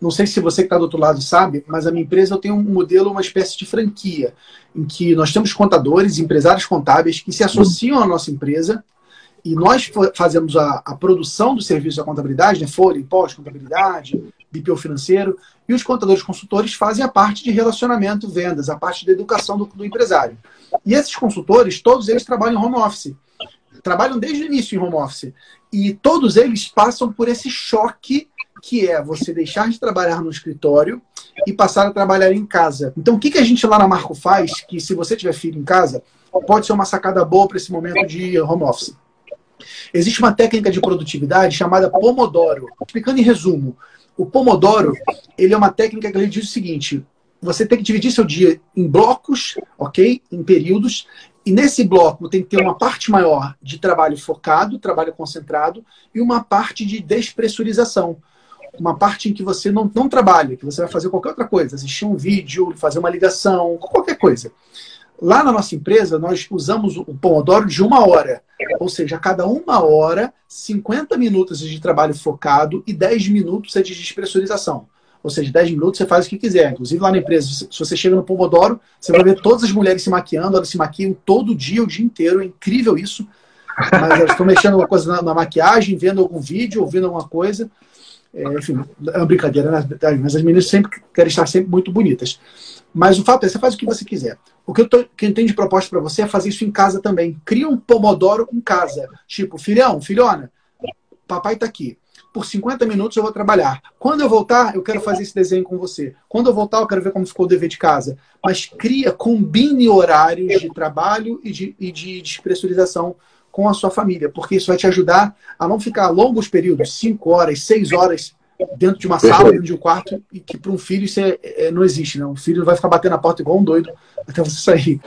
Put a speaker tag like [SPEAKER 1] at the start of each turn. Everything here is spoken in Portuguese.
[SPEAKER 1] não sei se você que está do outro lado sabe, mas a minha empresa tenho um modelo, uma espécie de franquia, em que nós temos contadores, empresários contábeis que se associam à nossa empresa e nós fazemos a, a produção do serviço da contabilidade, né, folha, imposto, contabilidade, BPO financeiro, e os contadores consultores fazem a parte de relacionamento, vendas, a parte de educação do, do empresário. E esses consultores, todos eles trabalham em home office. Trabalham desde o início em home office. E todos eles passam por esse choque que é você deixar de trabalhar no escritório e passar a trabalhar em casa. Então, o que, que a gente lá na Marco faz, que se você tiver filho em casa, pode ser uma sacada boa para esse momento de home office? Existe uma técnica de produtividade chamada Pomodoro. Explicando em resumo, o Pomodoro ele é uma técnica que ele diz o seguinte: você tem que dividir seu dia em blocos, ok? Em períodos. E nesse bloco tem que ter uma parte maior de trabalho focado, trabalho concentrado, e uma parte de despressurização. Uma parte em que você não, não trabalha, que você vai fazer qualquer outra coisa, assistir um vídeo, fazer uma ligação, qualquer coisa. Lá na nossa empresa, nós usamos o Pomodoro de uma hora. Ou seja, a cada uma hora, 50 minutos de trabalho focado e 10 minutos é de despressurização. Ou seja, 10 minutos você faz o que quiser. Inclusive lá na empresa, se você chega no Pomodoro, você vai ver todas as mulheres se maquiando, elas se maquiam todo dia, o dia inteiro. É incrível isso. Mas elas estão mexendo alguma coisa na, na, maquiagem, vendo algum vídeo, ouvindo alguma coisa. É, enfim, é uma brincadeira, né? mas as meninas sempre querem estar sempre muito bonitas. Mas o fato é, você faz o que você quiser. O que eu, tô, que eu tenho de proposta para você é fazer isso em casa também. Cria um pomodoro em casa. Tipo, filhão, filhona, papai está aqui. Por 50 minutos eu vou trabalhar. Quando eu voltar, eu quero fazer esse desenho com você. Quando eu voltar, eu quero ver como ficou o dever de casa. Mas cria, combine horários de trabalho e de, e de despressurização com a sua família, porque isso vai te ajudar a não ficar longos períodos, 5 horas, 6 horas dentro de uma sala, dentro de um quarto, e que para um filho isso é, é, não existe, né? Um filho vai ficar batendo na porta igual um doido até você sair.